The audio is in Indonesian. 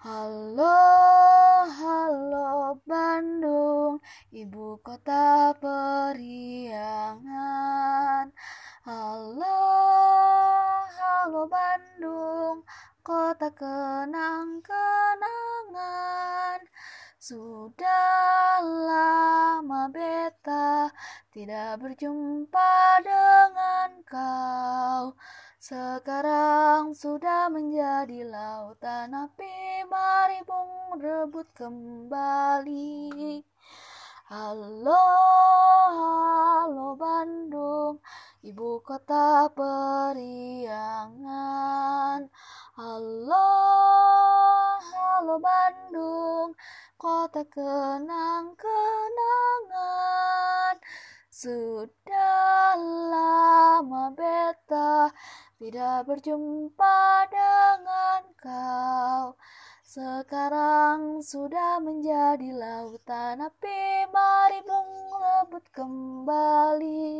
Halo, halo Bandung, ibu kota periangan. Halo, halo Bandung, kota kenang-kenangan. Sudah lama beta tidak berjumpa dengan kau. Sekarang sudah menjadi lautan api, bung rebut kembali. Halo, halo Bandung, ibu kota periangan. Halo, halo Bandung, kota kenang-kenangan. Sudah lama beta tidak berjumpa dengan. Sekarang sudah menjadi lautan api, mari bung rebut kembali.